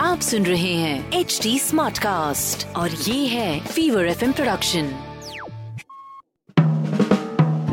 आप सुन रहे हैं एच डी स्मार्ट कास्ट और ये है Fever F production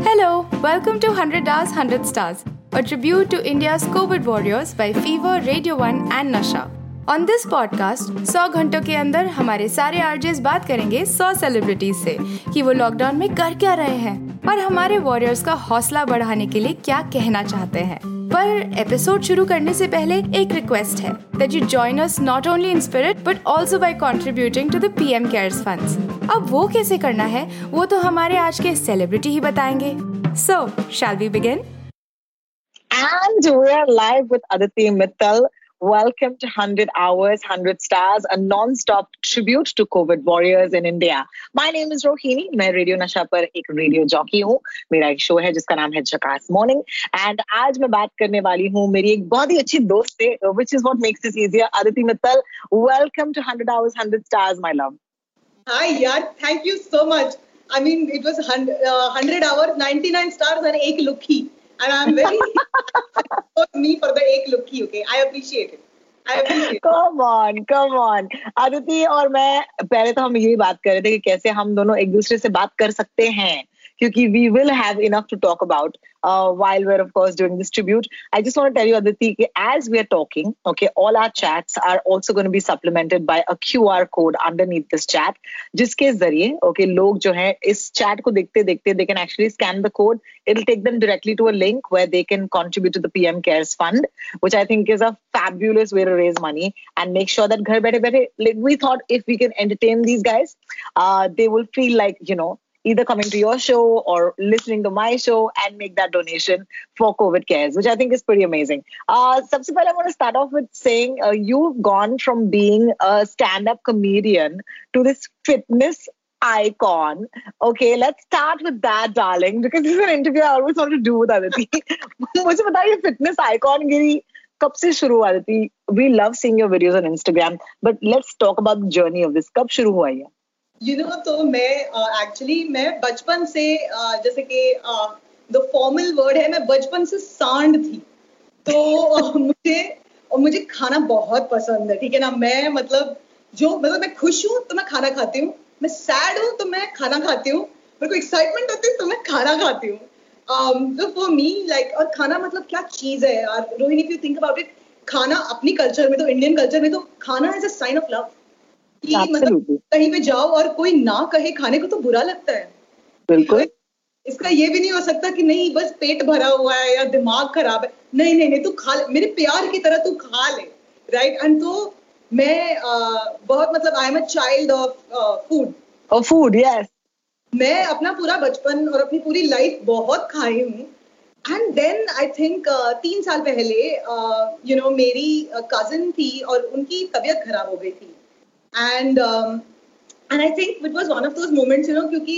Hello, welcome to 100 Hours 100 Stars, a tribute to India's COVID warriors by Fever, Radio 1 and Nasha. On this podcast, 100 घंटों के अंदर हमारे सारे आरजेस बात करेंगे 100 सेलिब्रिटीज से कि वो लॉकडाउन में कर क्या रहे हैं और हमारे वॉरियर्स का हौसला बढ़ाने के लिए क्या कहना चाहते हैं। पर एपिसोड शुरू करने से पहले एक रिक्वेस्ट है that you join us not only in spirit but also by contributing to the PM Cares funds अब वो कैसे करना है, वो तो हमारे आज के सेलिब्रिटी ही बताएँगे। So shall we begin and we are live with Aditi Mittal. Welcome to 100 Hours, 100 Stars, a non-stop tribute to COVID warriors in India. My name is Rohini. मैं रेडियो नशा पर एक रेडियो जॉकी हूँ मेरा एक show है जिसका नाम है झकास मॉर्निंग एंड आज मैं बात करने वाली हूँ मेरी एक बहुत ही अच्छी दोस्त से which is what makes this easier Aditi Mittal welcome to 100 Hours, 100 Stars, my love. Hi, yeah, thank you so much. I mean, it was 100, uh, 100 hours, 99 stars, and ek lukhi. and I'm very for me for the ek lucky. Okay, I appreciate it. Come on come on Aditi और मैं पहले तो हम यही बात कर रहे थे कि कैसे हम दोनों एक दूसरे से बात कर सकते हैं क्योंकि we will have enough to talk about uh, while we're of course doing this tribute. I just want to tell you Aditi कि as we are talking, okay, all our chats are also going to be supplemented by a QR code underneath this chat, जिसके जरिए okay लोग जो हैं इस chat को देखते देखते they can actually scan the code. It'll take them directly to a link where they can contribute to the PM Cares Fund, which I think is a fabulous way to raise money and make sure that घर बैठे बैठे like we thought if we can entertain these guys, uh, they will feel like you know either coming to your show or listening to my show and make that donation for COVID cares, which I think is pretty amazing. Uh, सबसे पहले I want to start off with saying uh, you've gone from being a stand-up comedian to this fitness icon. Okay, let's start with that, darling, because this is an interview I always want to do with Aditi. मुझे बताओ ये fitness icon गिरी कब से शुरू हुआ थी? We love seeing your videos on Instagram, but let's talk about the journey of this. कब शुरू हुआ ये? You know, तो मैं एक्चुअली uh, मैं बचपन से uh, जैसे कि द फॉर्मल वर्ड है मैं बचपन से सांड थी। तो मुझे और मुझे खाना बहुत पसंद है ठीक है ना? मैं मतलब जो मतलब मैं खुश हूँ तो मैं खाना खाती हूँ। मैं सैड हूँ तो मैं खाना खाती हूँ। मेरे को एक्साइटमेंट होती है तो मैं खाना खाती हूँ। तो फॉर मी लाइक और खाना मतलब क्या चीज़ है यार? Rohini if you think about it खाना अपनी कल्चर में तो इंडियन कल्चर में तो खाना is a sign of love कि मतलब कहीं पे जाओ और कोई ना कहे खाने को तो बुरा लगता है। बिल्कुल। इसका ये भी नहीं हो सकता कि नहीं बस पेट भरा हुआ है या दिमाग खराब है। नहीं नहीं नहीं तू खा ले। मेरे प्यार की तरह तू खा ले राइट एंड तो मैं बहुत मतलब I am a child of food और फ़ूड यस मैं अपना पूरा बचपन और अपनी पूरी लाइफ बहुत खाई हूँ। एंड देन आई थिंक तीन साल पहले यू नो मेरी कजिन थी और उनकी तबीयत खराब हो गई थी। And and I think it was one of those moments you know क्योंकि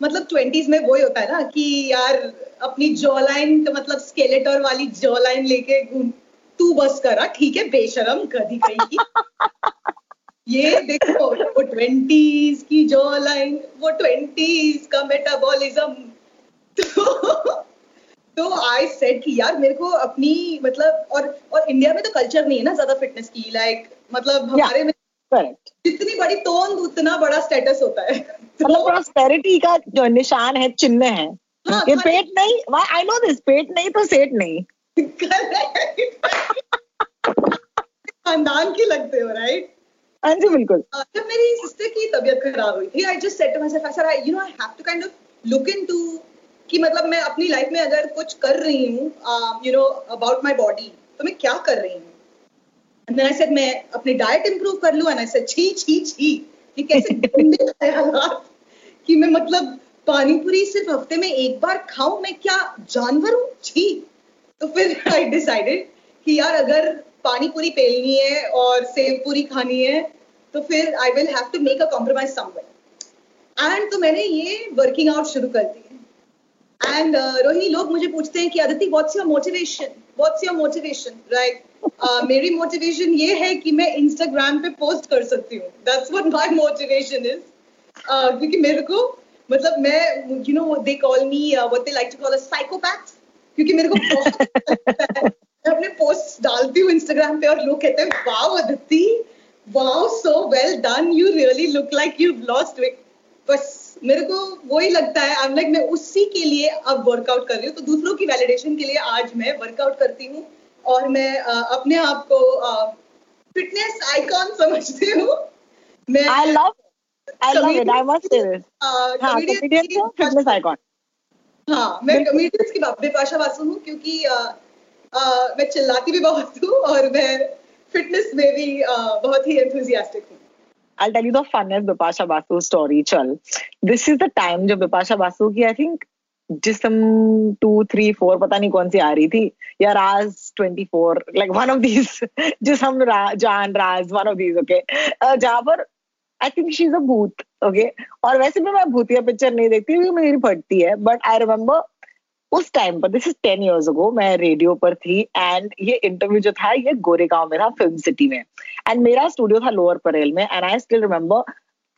मतलब ट्वेंटीज में वही होता है ना कि यार अपनी जॉ लाइन मतलब स्केलेटर वाली जॉ लाइन लेके घूम तू बस करा ठीक है बेशरम गधी कहीं की ये देखो वो ट्वेंटीज की जॉ लाइन वो ट्वेंटीज का मेटाबॉलिज्म तो तो आई सेट कि यार मेरे को अपनी मतलब और और इंडिया में तो कल्चर नहीं है ना ज़्यादा फिटनेस की लाइक like, मतलब हमारे yeah. में करेक्ट जितनी बड़ी तोंद उतना बड़ा स्टेटस होता है। मतलब प्रॉस्पेरिटी का जो निशान है चिन्ह है। हाँ, ये हाँ। पेट नहीं आई नो दिस पेट नहीं तो सेठ नहीं। खानदान की लगते हो राइट हाँ जी बिल्कुल। जब मेरी सिस्टर की तबीयत खराब हुई थी I just said to myself sir you know I have to kind of look into कि मतलब मैं अपनी लाइफ में अगर कुछ कर रही हूँ you know about my body तो मैं क्या कर रही हूँ? एंड देन आई सेड मैं अपनी डाइट इंप्रूव कर लूँ? एंड आई सेड छी छी छी. ये कैसे गंदे ख्यालात कि मैं मतलब पानी पूरी सिर्फ़ हफ़्ते में एक बार खाऊं? मैं क्या जानवर हूँ? छी। तो फिर आई डिसाइडेड कि यार अगर पानी पूरी पेलनी है और सेव पूरी खानी है तो फिर I will have to make a compromise somewhere and तो मैंने ये वर्किंग आउट शुरू कर दी है। एंड रोहिणी, लोग मुझे पूछते हैं कि Aditi what's your motivation what's your motivation right मेरी मोटिवेशन ये है कि मैं इंस्टाग्राम पे पोस्ट कर सकती हूँ। That's what my motivation is क्योंकि मेरे को मतलब मैं you know they call me what they like to call a psychopath क्योंकि मेरे को मैं अपने पोस्ट डालती हूँ इंस्टाग्राम पे और लोग कहते हैं wow Aditi wow so well done you really look like you lost weight बस, मेरे को वही लगता है। आई लाइक मैं उसी के लिए अब वर्कआउट कर रही हूँ। तो दूसरों की वैलिडेशन के लिए आज मैं वर्कआउट करती हूँ। और मैं uh, अपने आप को फिटनेस आइकॉन समझती हूँ। मैं I love I love it I हाँ कॉमेडियन फिटनेस आइकॉन हाँ मैं कॉमेडियंस की बिपाशा वासु हूँ क्योंकि uh, uh, मैं चिल्लाती भी बहुत हूँ और मैं फिटनेस में भी uh, बहुत ही एंथुसियास्टिक हूँ। I'll tell you the funnest Bipasha Basu story. Chal, this is the time जब Bipasha Basu की I think Jism two three four पता नहीं कौन सी आ रही थी। या Raaz twenty four like one of these Jism रा, जान Raaz one of these okay जहाँ पर I think she is a bhoot okay और वैसे भी मैं भूतिया पिक्चर नहीं देखती क्योंकि मेरी फटती है बट आई रिमेम्बर उस टाइम पर this is ten years ago मैं रेडियो पर थी एंड ये इंटरव्यू जो था ये गोरेगांव में था फ़िल्म सिटी में. एंड मेरा स्टूडियो था लोअर परेल में and I still remember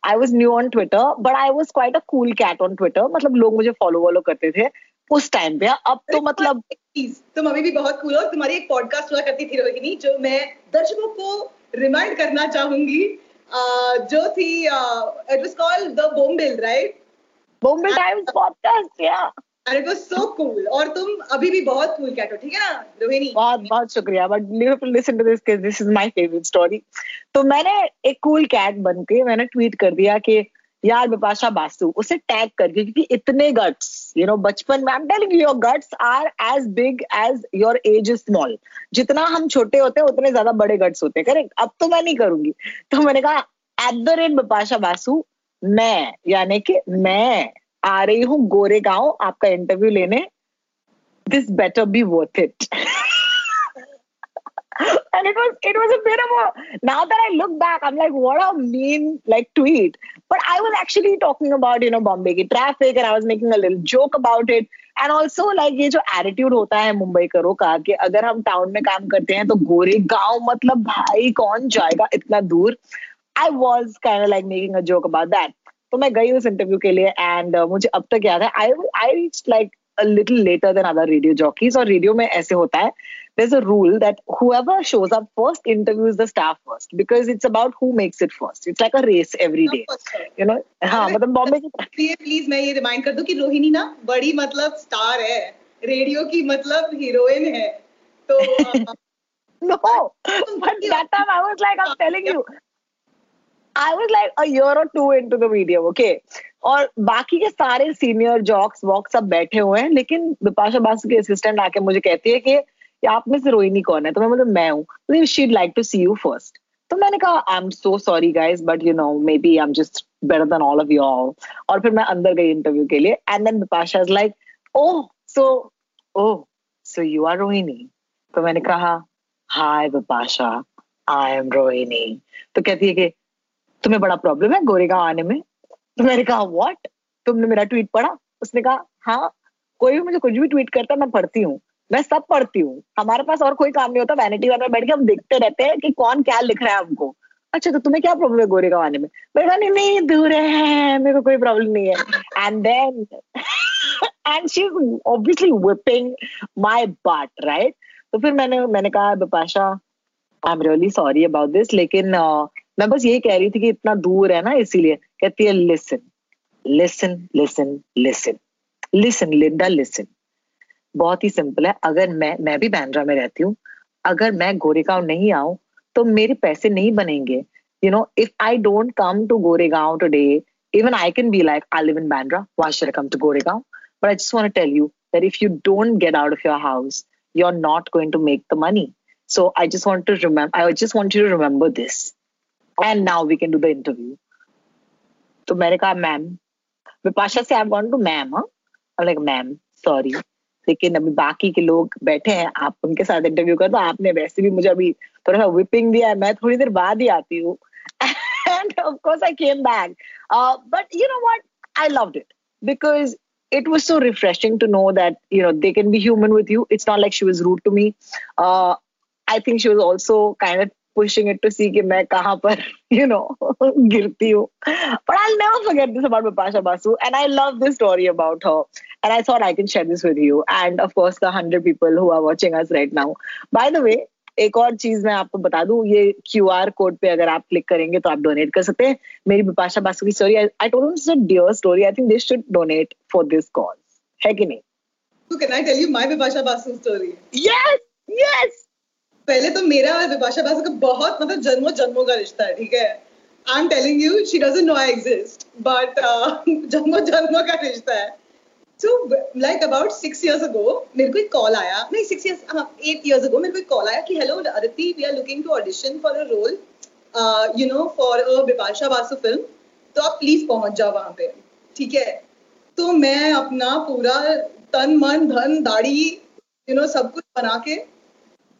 I was new on Twitter but I was quite a cool cat on Twitter मतलब लोग मुझे फॉलो वॉलो करते थे उस टाइम पे। अब तो मतलब तुम अभी भी बहुत कूल हो तुम्हारी एक पॉडकास्ट हुआ करती थी रोहिणी जो मैं दर्शकों को रिमाइंड करना चाहूँगी। जो थी it was called the Bombil right Bombil Times podcast या and it was so cool और तुम अभी भी बहुत कूल कैट हो ठीक है ना रोहिणी? बहुत बहुत शुक्रिया but you have to listen to this this is my favourite story तो मैंने एक कूल कैट बन के मैंने ट्वीट कर दिया कि यार बिपाशा बासु उसे टैग करके क्योंकि इतने गट्स यू नो बचपन में I am your guts are as big as your age is small जितना हम छोटे होते हैं, उतने ज़्यादा बड़े गट्स होते हैं करेक्ट अब तो मैं नहीं करूँगी। तो मैंने कहा at the rate Bipasha Basu मैं, यानी कि मैं आ रही हूँ गोरे आपका इंटरव्यू लेने this better be worth it and it was it was a bit of a now that I look back, I'm like, what a mean like tweet. But I was actually talking about you know Bombay की traffic and I was making a little joke about it. And also like ये जो attitude होता है मुंबई करो का कि अगर हम टाउन में काम करते हैं तो गोरे गाँव मतलब भाई कौन जाएगा इतना दूर I was kind like making a joke about that तो मैं गई उस इंटरव्यू के लिए एंड uh, मुझे अब तक याद है I I reach like a little later than other radio jockeys और रेडियो में ऐसे होता है there's a rule that whoever shows up first interviews the staff first because it's about who makes it first it's like a race every day you know हाँ मतलब बॉम्बे की please मैं ये रिमाइंड कर दूँ कि रोहिणी ना बड़ी मतलब स्टार है रेडियो की मतलब हीरोइन है तो no but that time I was like I'm telling you I was like a year or two into the video, okay? और बाकी के सारे सीनियर जॉक्स वॉक्स सब बैठे हुए हैं लेकिन बिपाशा बासु की असिस्टेंट आके मुझे कहती है कि आप में से रोहिणी कौन है? तो मैं मतलब मैं हूँ। She'd like to see you first तो मैंने कहा I am so sorry guys but you know maybe I am just better than all of you all और फिर मैं अंदर गई इंटरव्यू के लिए and then Bipasha is like oh so oh so you are Rohini? तो मैंने कहा hi Bipasha I am Rohini. तो कहती है कि, तुम्हें बड़ा प्रॉब्लम है गोरेगांव आने में? तो मैंने कहा व्हाट तुमने मेरा ट्वीट पढ़ा? उसने कहा हाँ कोई भी मुझे कुछ भी ट्वीट करता, मैं पढ़ती हूँ. मैं सब पढ़ती हूँ। हमारे पास और कोई काम नहीं होता। वैनिटी वाले में बैठ के हम देखते रहते हैं कि कौन क्या लिख रहा है हमको। अच्छा तो तुम्हें क्या प्रॉब्लम है गोरेगांव आने में? कहा नहीं नहीं दूर है मेरे को कोई प्रॉब्लम नहीं है। And then and she obviously wiping my but right तो फिर मैंने मैंने कहा Bipasha I am really sorry about this लेकिन uh, मैं बस यही कह रही थी कि इतना दूर है ना इसीलिए। कहती है listen listen listen listen listen Linda listen बहुत ही सिंपल है। अगर मैं मैं भी बैंड्रा में रहती हूँ, अगर मैं गोरेगांव नहीं आऊँ तो मेरे पैसे नहीं बनेंगे। You know if I don't come to Goregaon today even I can be like I live in Bandra why should come to Goregaon but I just want to tell you that if you don't get out of your house you are not going to make the money so I just want to remember I just want to remember this and now we can do the interview तो मैंने कहा ma'am से I want to ma'am like ma'am sorry लेकिन अभी बाकी के लोग बैठे हैं आप उनके साथ इंटरव्यू कर दो आपने वैसे भी मुझे अभी थोड़ा सा विपिंग दिया है मैं थोड़ी देर बाद ही आती हूँ of course I came back. Uh, but you know what? I loved it because it was so refreshing to know that you know they can be human with you. It's not like she was rude to me. Uh, I think she was also kind of pushing it to see कि मैं कहाँ पर you know गिरती हूँ. But I'll never forget this about Bipasha Basu, and I love this story about her. And I thought I can share this with you, and of course the hundred people who are watching us right now. By the way, एक और चीज़ मैं आपको बता दूँ ये Q R code पे अगर आप क्लिक करेंगे तो आप डोनेट कर सकते हैं मेरी बिपाशा बासु की story I told a dear story I think they should donate for this cause है कि नहीं So can I tell you my Vipasha Basu story? Yes, yes. पहले तो मेरा और विपाशा बासु का बहुत मतलब जन्मों जन्मों का रिश्ता है, ठीक है? I am telling you she doesn't know I exist but जन्मों जन्मों का रिश्ता है। So like about six years ago मेरे को एक कॉल आया। नहीं सिक्स इयर्स हाँ एट इयर्स अगो मेरे को एक कॉल आया कि hello Aditi we are looking to audition for a role you know for a Bipasha Basu film तो आप प्लीज़ पहुँच जाओ वहाँ पे, ठीक है? तो मैं अपना पूरा तन, मन, धन, दाढ़ी यू नो सब कुछ बना के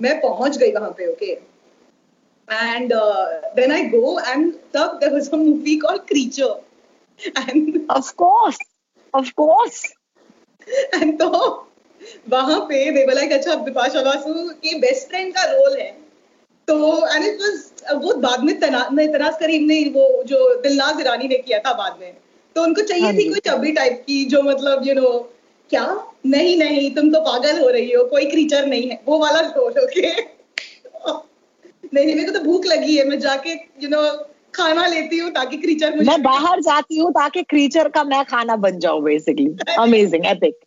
मैं पहुँच गई वहाँ पे okay and then I go and तब there was a movie called Creature and Of course, of course. And तो वहाँ पे दे वर लाइक अच्छा बिपाशा बासु के बेस्ट फ्रेंड का रोल है. तो एंड इट वाज वो बाद में तना तनाज करीम ने वो जो दिलनाज ईरानी ने किया था बाद में। तो उनको चाहिए हाँ थी। कोई चब्बी टाइप की जो मतलब यू नो क्या? नहीं नहीं तुम तो पागल हो रही हो कोई क्रीचर नहीं है। वो वाला रोल ओके नहीं मेरे को तो भूख लगी है मैं जाके यू नो खाना लेती हूँ ताकि क्रीचर मुझे मैं बाहर जाती हूँ ताकि क्रीचर का मैं खाना बन जाऊँ basically amazing epic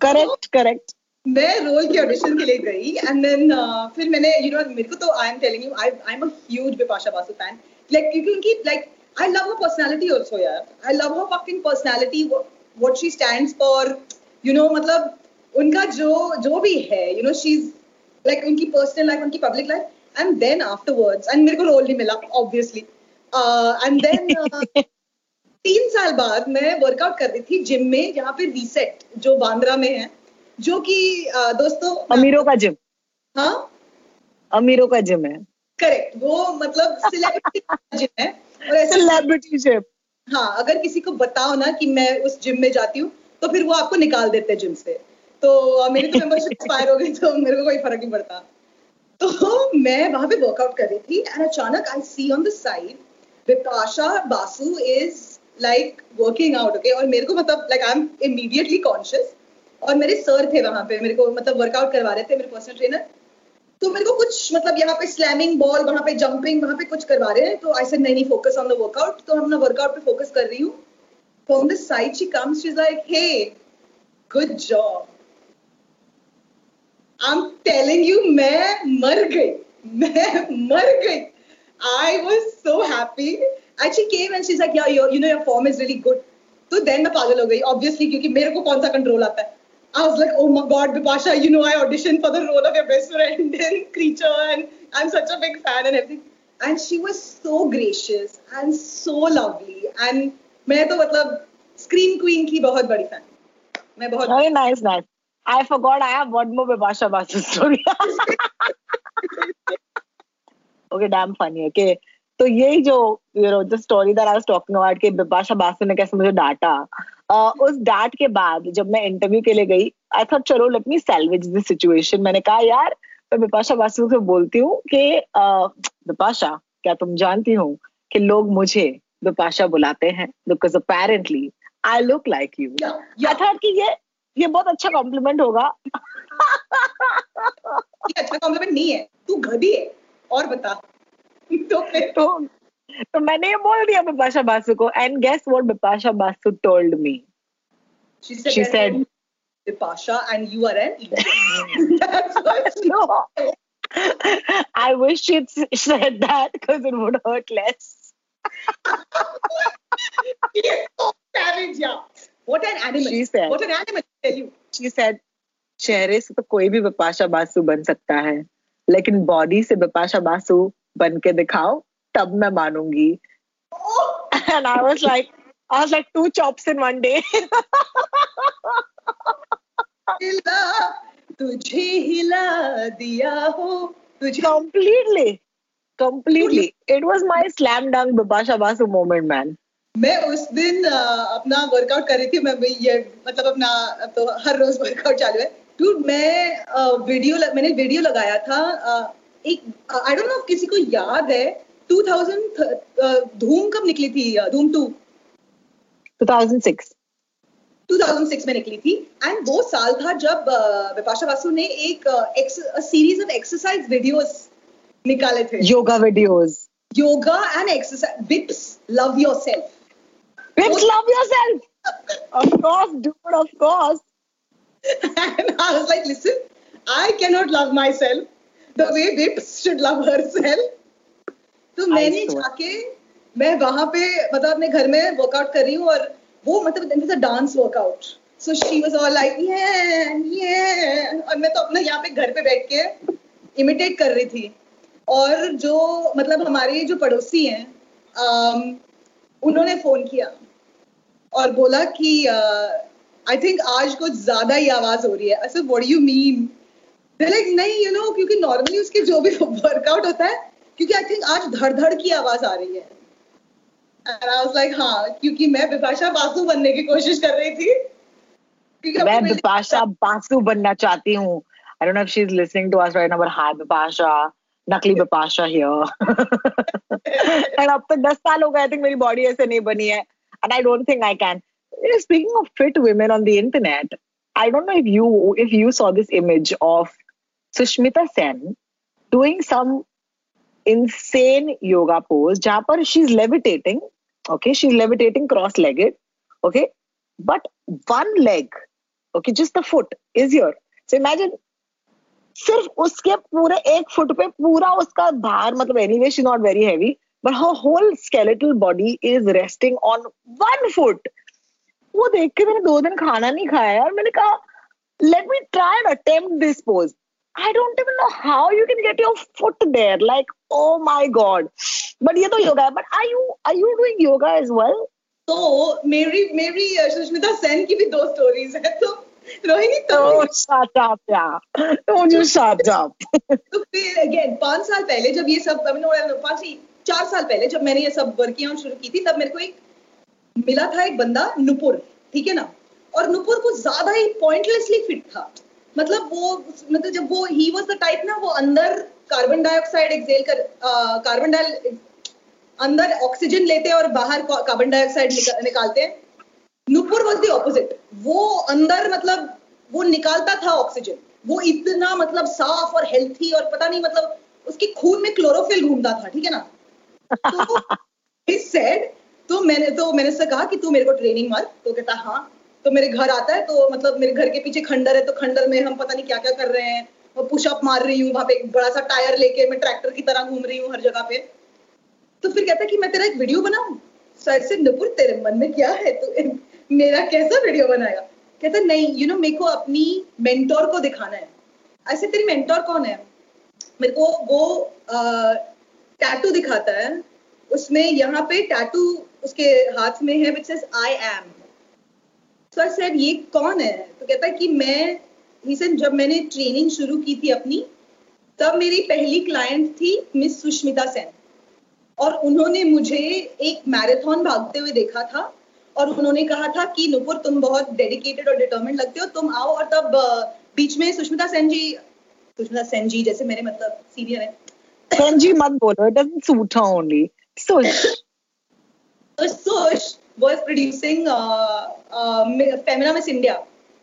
correct correct मैं रोल के ऑडिशन के लिए गई एंड देन फिर मैंने यू नो मेरे को तो I am telling you I I am a huge Bipasha Basu fan like क्योंकि उनकी like I love her personality also यार. I love her fucking personality what she stands for you know मतलब उनका जो जो भी है you know she is like उनकी पर्सनल लाइफ उनकी public life and then afterwards and मेरे को रोल नहीं मिला ऑब्वियसली एंड देन तीन साल बाद मैं वर्कआउट कर रही थी जिम में यहाँ पे रीसेट जो बांद्रा में है जो कि अ, दोस्तों अमीरों का जिम हाँ? अमीरों का जिम है। करेक्ट वो मतलब सिलेक्टिव जिम है और ऐसे सेलिब्रिटी जिम हाँ अगर किसी को बताओ ना कि मैं उस जिम में जाती हूँ तो फिर वो आपको निकाल देते हैं जिम से तो मेरी तो मेंबरशिप एक्सपायर हो गई तो मेरे को कोई फ़र्क नहीं पड़ता। तो मैं वहाँ पे वर्कआउट कर रही थी एंड अचानक I see on the side Bipasha Basu is like working out okay और मेरे को मतलब like I am immediately conscious और मेरे सर थे वहाँ पे मेरे को मतलब वर्कआउट करवा रहे थे मेरे पर्सनल ट्रेनर तो मेरे को कुछ मतलब यहाँ पे स्लैमिंग बॉल वहाँ पे जंपिंग वहाँ पे कुछ करवा रहे हैं तो आई नहीं नहीं फोकस ऑन द वर्कआउट तो हम ना वर्कआउट पे फोकस कर रही हूँ। From the side she comes she is like hey good job I am telling you मैं मर गई मैं मर गई I was so happy and she came and she is like yeah you know your form is really good तो then मैं पागल हो गई ऑब्वियसली क्योंकि मेरे को कौन सा कंट्रोल आता है I was like, oh my god, Bipasha, you know I auditioned for the role of your best friend in Creature and I'm such a big fan and everything. And she was so gracious and so lovely. And मैं तो मतलब scream queen की बहुत बड़ी fan. मैं बहुत Very nice, nice. I forgot I have one more Bipasha Basu story. okay, damn funny. Okay. तो यही जो you know the story that I was talking about कि बिपाशा बासु ने कैसे मुझे डांटा uh, उस डांट के बाद जब मैं इंटरव्यू के लिए गई आई थॉट चलो let me salvage this situation मैंने कहा यार मैं बिपाशा बासु से बोलती हूँ कि बिपाशा क्या तुम जानती हो कि लोग मुझे बिपाशा बुलाते हैं because apparently I look like you Yeah, I thought कि ये ये बहुत अच्छा कॉम्प्लीमेंट होगा। ये अच्छा कॉम्प्लीमेंट नहीं है तू गधी है और बता। तो फिर? तो तो मैंने ये बोल दिया बिपाशा बासु को and guess what Bipasha Basu told me she said, She said- Vipasha and you are an idiot. That's what she no. I wish she'd said that because it would hurt less. She is so savage, yeah. What an animal. She said. What an animal, I tell you. She said, चेहरे से तो कोई भी बिपाशा बासु बन सकता है लेकिन body से बिपाशा बासु बन के दिखाओ तब मैं मानूँगी Oh, and I was like I was like two chops in one तुझे हिला दिया हो तुझे completely, completely. It was my slam dunk Bibasha Basu moment, man. मैं उस दिन अपना वर्कआउट कर रही थी मैं ये मतलब अपना तो हर रोज वर्कआउट चालू है डूड मैं वीडियो मैंने वीडियो लगाया था एक आई डोंट नो किसी को याद है 2000 धूम कब निकली थी धूम 2 2006. 2006 में निकली थी एंड वो साल था जब बिपाशा बासु ने एक सीरीज़ ऑफ़ एक्सरसाइज वीडियोस निकाले थे। Yoga videos yoga and exercise Bips love yourself Bips love yourself of course dude of course I was like listen I can not love myself the way Bips should love herself तो मैंने जाके मैं वहाँ पे मतलब अपने घर में वर्कआउट कर रही हूँ और वो मतलब dance workout so she was all like ये ये और मैं तो अपना यहाँ पे घर पे बैठ के इमिटेट कर रही थी। और जो मतलब हमारे जो पड़ोसी हैं उन्होंने फ़ोन किया और बोला कि आई थिंक आज कुछ ज़्यादा ही आवाज़ हो रही है। ऐसे व्हाट यू मीन लाइक नहीं यू नो क्योंकि नॉर्मली उसके जो भी वर्कआउट होता है क्योंकि आई थिंक आज धड़ धड़ की आवाज़ आ रही है. And I was like, हाँ क्योंकि मैं विपाशा बासु बनने की कोशिश कर रही थी। क्योंकि मैं बिपाशा बासु बनना चाहती हूँ। I don't know if she's listening to us right now, but hi Bipasha, नकली बपाशा हियर एंड अब तक दस साल हो गए आई थिंक मेरी बॉडी ऐसे नहीं बनी है। And I don't think I can speaking of fit women on the internet I don't know if you if you saw this image of Sushmita Sen doing some insane yoga pose जहाँ पर she is levitating okay she is levitating cross legged okay but one leg okay just the foot is your so imagine सिर्फ़ उसके पूरे एक foot पे पूरा उसका भार मतलब anyway she not very heavy but her whole skeletal body is resting on one foot वो देख के मैंने दो दिन खाना नहीं खाया और मैंने कहा let me try and attempt this pose I don't even know how you can get your foot there like oh my God but ये तो योगा है। But are you are you doing yoga as well तो मेरी मेरी, सुष्मिता सेन की भी दो stories है तो रोहिणी तो shut up, yeah. Don't you shut up. तो फिर अगेन पाँच साल पहले जब ये सब पाँच चार साल पहले जब मैंने ये सब वर्किंग शुरू की थी तब मेरे को एक मिला था एक बंदा नुपुर ठीक है ना और नुपुर को ज़्यादा ही पॉइंटलेसली फिट था मतलब वो मतलब जब वो ही वाज द टाइप ना वो अंदर कार्बन डाइऑक्साइड एक्सेल कर कार्बन डाइ अंदर ऑक्सीजन लेते हैं और बाहर कार्बन डाइऑक्साइड निकालते हैं नुपुर वॉज़ द ऑपोजिट वो अंदर मतलब वो निकालता था ऑक्सीजन वो इतना मतलब साफ़ और हेल्थी और पता नहीं मतलब उसके खून में क्लोरोफिल घूमता था, ठीक है ना? तो said तो मैंने तो मैंने उससे कहा कि तू मेरे को ट्रेनिंग मार. तो कहता हाँ. तो मेरे घर आता है तो मतलब मेरे घर के पीछे खंडर है तो खंडर में हम पता नहीं क्या क्या कर रहे हैं। वो पुशअप मार रही हूँ, वहाँ पे एक बड़ा सा टायर लेके मैं ट्रैक्टर की तरह घूम रही हूँ हर जगह पे। तो फिर कहता कि मैं तेरा एक वीडियो बनाऊँ? सर से, नुपुर, तेरे मन में क्या है? तू मेरा कैसा वीडियो बनाएगा? कहता नहीं यू नो मेरे को अपनी मेंटोर को दिखाना है। ऐसे तेरी मेंटोर कौन है? मेरे को वो टैटू दिखाता है। उसमें यहाँ पे टैटू उसके हाथ में है which says I am so I said ये कौन है? तो कहता है कि मैं ही said, जब मैंने ट्रेनिंग शुरू की थी अपनी तब मेरी पहली क्लाइंट थी मिस सुष्मिता सेन। और उन्होंने मुझे एक मैराथन भागते हुए देखा था। और उन्होंने कहा था कि नुपुर तुम बहुत डेडिकेटेड और डिटर्मेंट लगते हो तुम आओ और तब बीच में सुष्मिता सेन जी सुष्मिता सेन जी जैसे मेरे मतलब सीनियर है। सेन जी मत बोलो it doesn't suit her only Sush Sush was producing Femina Miss India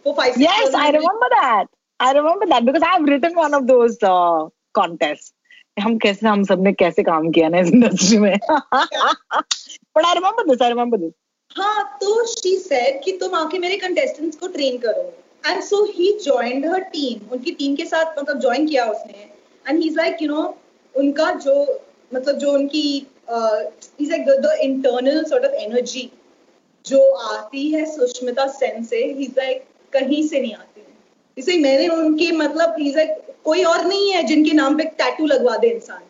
for five yes I remember that I remember that because I have written one of those contest हम कैसे हम सबने कैसे काम किया ना इस इंडस्ट्री में? But I remember this I remember this हाँ तो शी सेड कि तुम आके मेरे कंटेस्टेंट्स को ट्रेन करो। And so he joined her team उनकी टीम के साथ मतलब ज्वाइन किया उसने। And he is like you know उनका जो मतलब जो उनकी is like the internal sort of energy जो आती है सुष्मिता सेन से ही इज़ लाइक कहीं से नहीं आती। इसे मैंने उनके मतलब इज़ लाइक कोई और नहीं है जिनके नाम पे टैटू लगवा दे इंसान।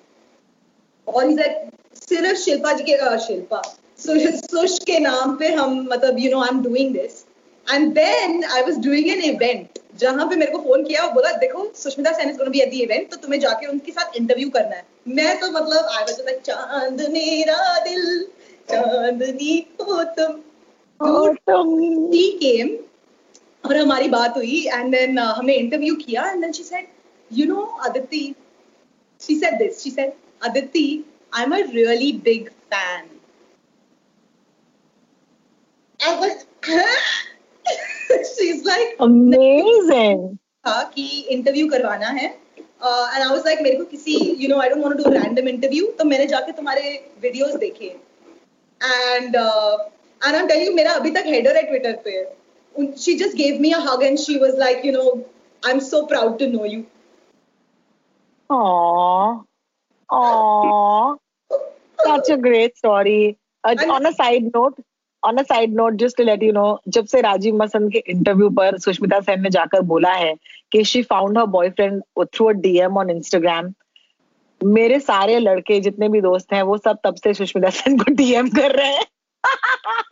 और इज़ लाइक सिर्फ़ शिल्पा जी के शिल्पा। सुश के नाम पे हम मतलब you know I am doing this and then I was doing an event जहाँ पे मेरे को फ़ोन किया और बोला देखो Sushmita Sen is gonna be at the event तो तुम्हें जाके उनके साथ इंटरव्यू करना है. मैं तो मतलब आई वाज लाइक चाँद मेरा दिल चांदनी हो तुम. शी केम और हमारी बात हुई एंड देन uh, हमने इंटरव्यू किया and then she said you know Aditi she said this she said Aditi I am a really big fan I was she's like amazing. था कि इंटरव्यू करवाना है. एंड आई वाज लाइक मेरे को किसी you know I don't want to do random interview तो मैंने जाके तुम्हारे वीडियोस देखे. And and I am you मेरा अभी तक हेडर है ट्विटर पे. She just gave me a hug and she was like you know I am so proud to know you Aww. Aww. Such a great story. Uh, on a side note, on a side note just let you know, जब से राजीव मसंद के interview पर सुष्मिता सेन ने जाकर बोला है कि she found her boyfriend through a DM on Instagram मेरे सारे लड़के जितने भी दोस्त हैं वो सब तब से सुष्मिता सेन को डीएम कर रहे हैं।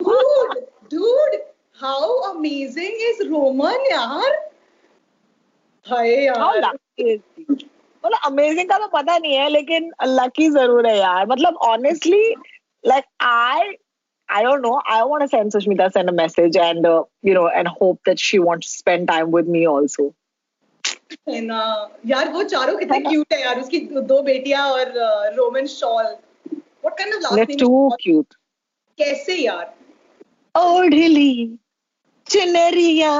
Dude dude how amazing is roman यार? हाय यार? मतलब अमेजिंग का तो पता नहीं है लेकिन लकी ज़रूर है यार। मतलब honestly like I I don't know. I want to send Sushmita send a message and uh, you know and hope that she wants to spend time with me also. है यार वो चारों कितने क्यूट है यार उसकी दो बेटियाँ और Roman shawl what kind of last too name cute. कैसे यार ओढ़ली चुनरिया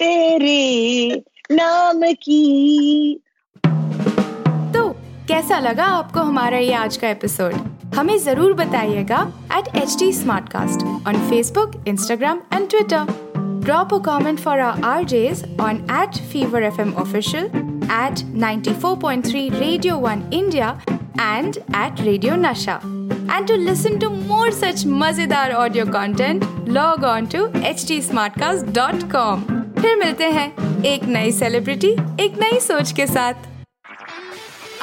तेरे नाम की तो कैसा लगा आपको हमारा ये आज का एपिसोड हमें ज़रूर बताइएगा at H D smart cast on Facebook Instagram and Twitter drop a comment for our R Js on at Fever F M official at ninety four point three radio one India and at radio Nasha and to listen to more such मज़ेदार audio content log on to H D smart cast dot com फिर मिलते हैं एक नई celebrity एक नई सोच के साथ।